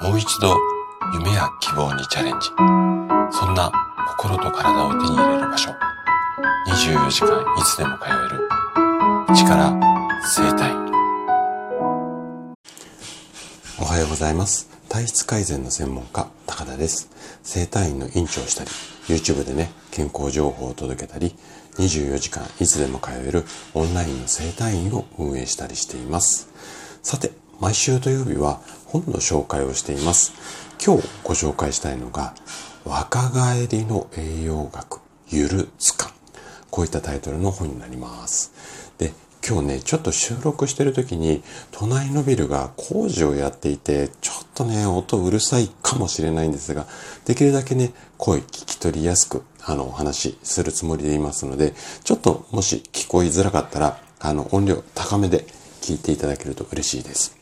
もう一度夢や希望にチャレンジ。そんな心と体を手に入れる場所。24時間いつでも通える。力生体。おはようございます。体質改善の専門家、高田です。生体院の院長をしたり、YouTube でね、健康情報を届けたり、24時間いつでも通えるオンラインの生体院を運営したりしています。さて、毎週土曜日は本の紹介をしています。今日ご紹介したいのが、若返りの栄養学、ゆるつかこういったタイトルの本になります。で、今日ね、ちょっと収録してる時に、隣のビルが工事をやっていて、ちょっとね、音うるさいかもしれないんですが、できるだけね、声聞き取りやすく、あの、お話しするつもりでいますので、ちょっともし聞こえづらかったら、あの、音量高めで聞いていただけると嬉しいです。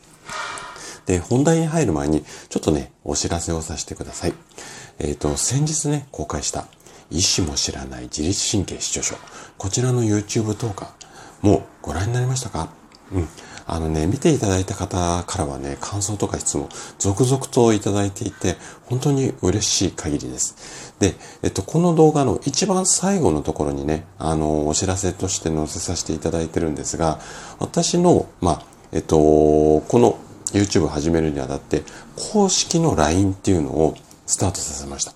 で、本題に入る前に、ちょっとね、お知らせをさせてください。えっ、ー、と、先日ね、公開した、医師も知らない自律神経失調症。こちらの YouTube 動画、もうご覧になりましたか？うん。あのね、見ていただいた方からはね、感想とか質問、続々といただいていて、本当に嬉しい限りです。で、えっと、この動画の一番最後のところにね、あの、お知らせとして載せさせていただいてるんですが、私の、まあ、えっと、この YouTube 始めるにあたって、公式の LINE っていうのをスタートさせました。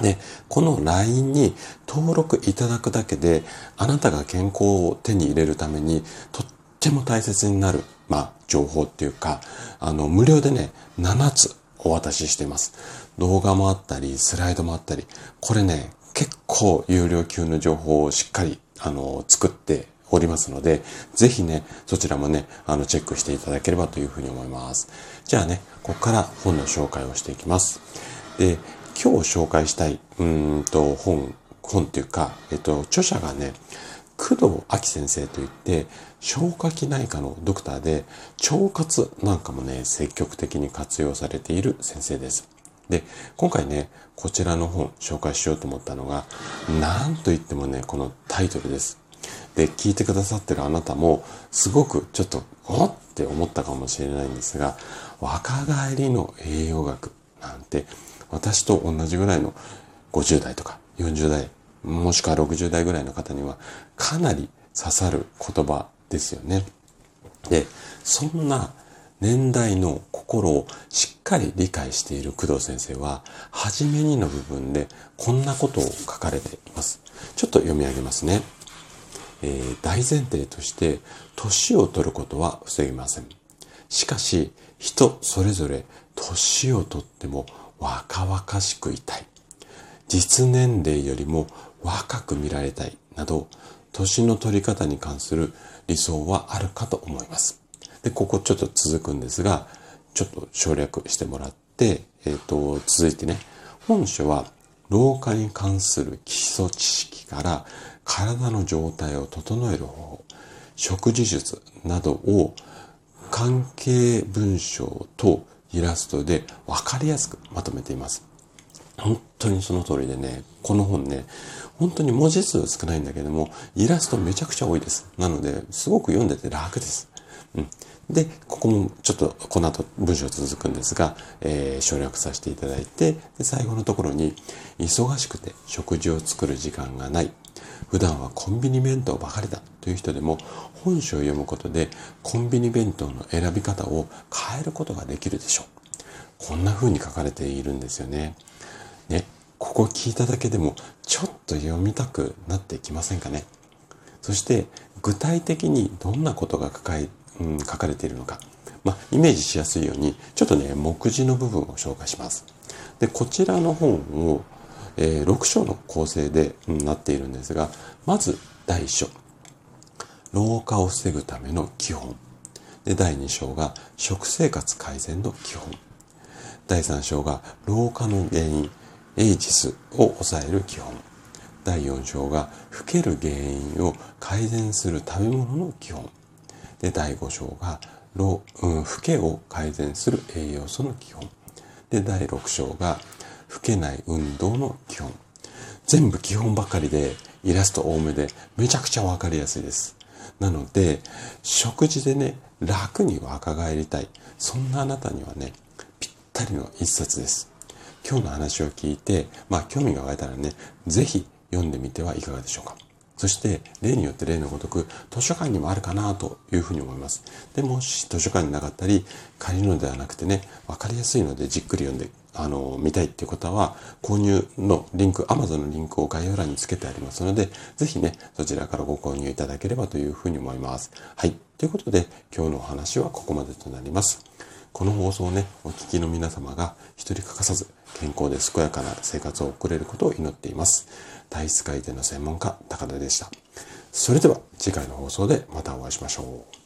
で、この LINE に登録いただくだけで、あなたが健康を手に入れるために、とっても大切になる、まあ、情報っていうか、あの、無料でね、7つお渡ししています。動画もあったり、スライドもあったり、これね、結構有料級の情報をしっかり、あの、作っておりますので、ぜひね、そちらもね、あの、チェックしていただければというふうに思います。じゃあね、ここから本の紹介をしていきます。で、今日紹介したい、うんと、本、本っていうか、えっと、著者がね、工藤明先生といって、消化器内科のドクターで、腸活なんかもね、積極的に活用されている先生です。で、今回ね、こちらの本紹介しようと思ったのが、なんと言ってもね、このタイトルです。で、聞いてくださってるあなたも、すごくちょっと、おって思ったかもしれないんですが、若返りの栄養学なんて、私と同じぐらいの50代とか40代、もしくは60代ぐらいの方には、かなり刺さる言葉ですよね。で、そんな年代の心をしっかり理解している工藤先生は、はじめにの部分でこんなことを書かれています。ちょっと読み上げますね。えー、大前提として年を取ることは防げません。しかし人それぞれ年を取っても若々しくいたい。実年齢よりも若く見られたいなど年の取り方に関する理想はあるかと思います。で、ここちょっと続くんですが、ちょっと省略してもらって、えっ、ー、と、続いてね、本書は老化に関する基礎知識から体の状態を整える方法、食事術などを関係文章とイラストで分かりやすくまとめています。本当にその通りでね、この本ね、本当に文字数少ないんだけども、イラストめちゃくちゃ多いです。なので、すごく読んでて楽です。うん。で、ここもちょっとこの後文章続くんですが、えー、省略させていただいて、で最後のところに、忙しくて食事を作る時間がない。普段はコンビニ弁当ばかりだという人でも本書を読むことでコンビニ弁当の選び方を変えることができるでしょう。こんな風に書かれているんですよね。ね、ここ聞いただけでもちょっと読みたくなってきませんかね。そして具体的にどんなことが書か,、うん、書かれているのか、まあ、イメージしやすいようにちょっとね目次の部分を紹介します。でこちらの本をえー、6章の構成で、うん、なっているんですが、まず第1章。老化を防ぐための基本。で、第2章が食生活改善の基本。第3章が老化の原因、エイジスを抑える基本。第4章が老ける原因を改善する食べ物の基本。で、第5章が老、うん、老けを改善する栄養素の基本。で、第6章が老けない運動の基本。全部基本ばかりでイラスト多めでめちゃくちゃわかりやすいです。なので、食事でね、楽に若返りたい。そんなあなたにはね、ぴっったりの一冊です。今日の話を聞いて、まあ興味が湧いたらね、ぜひ読んでみてはいかがでしょうか。そして、例によって例のごとく、図書館にもあるかなというふうに思います。でもし図書館になかったり、借りるのではなくてね、わかりやすいのでじっくり読んで、あの、見たいっていう方は、購入のリンク、Amazon のリンクを概要欄につけてありますので、ぜひね、そちらからご購入いただければというふうに思います。はい。ということで、今日のお話はここまでとなります。この放送をね、お聞きの皆様が一人欠かさず健康で健やかな生活を送れることを祈っています。体質改善の専門家、高田でした。それでは次回の放送でまたお会いしましょう。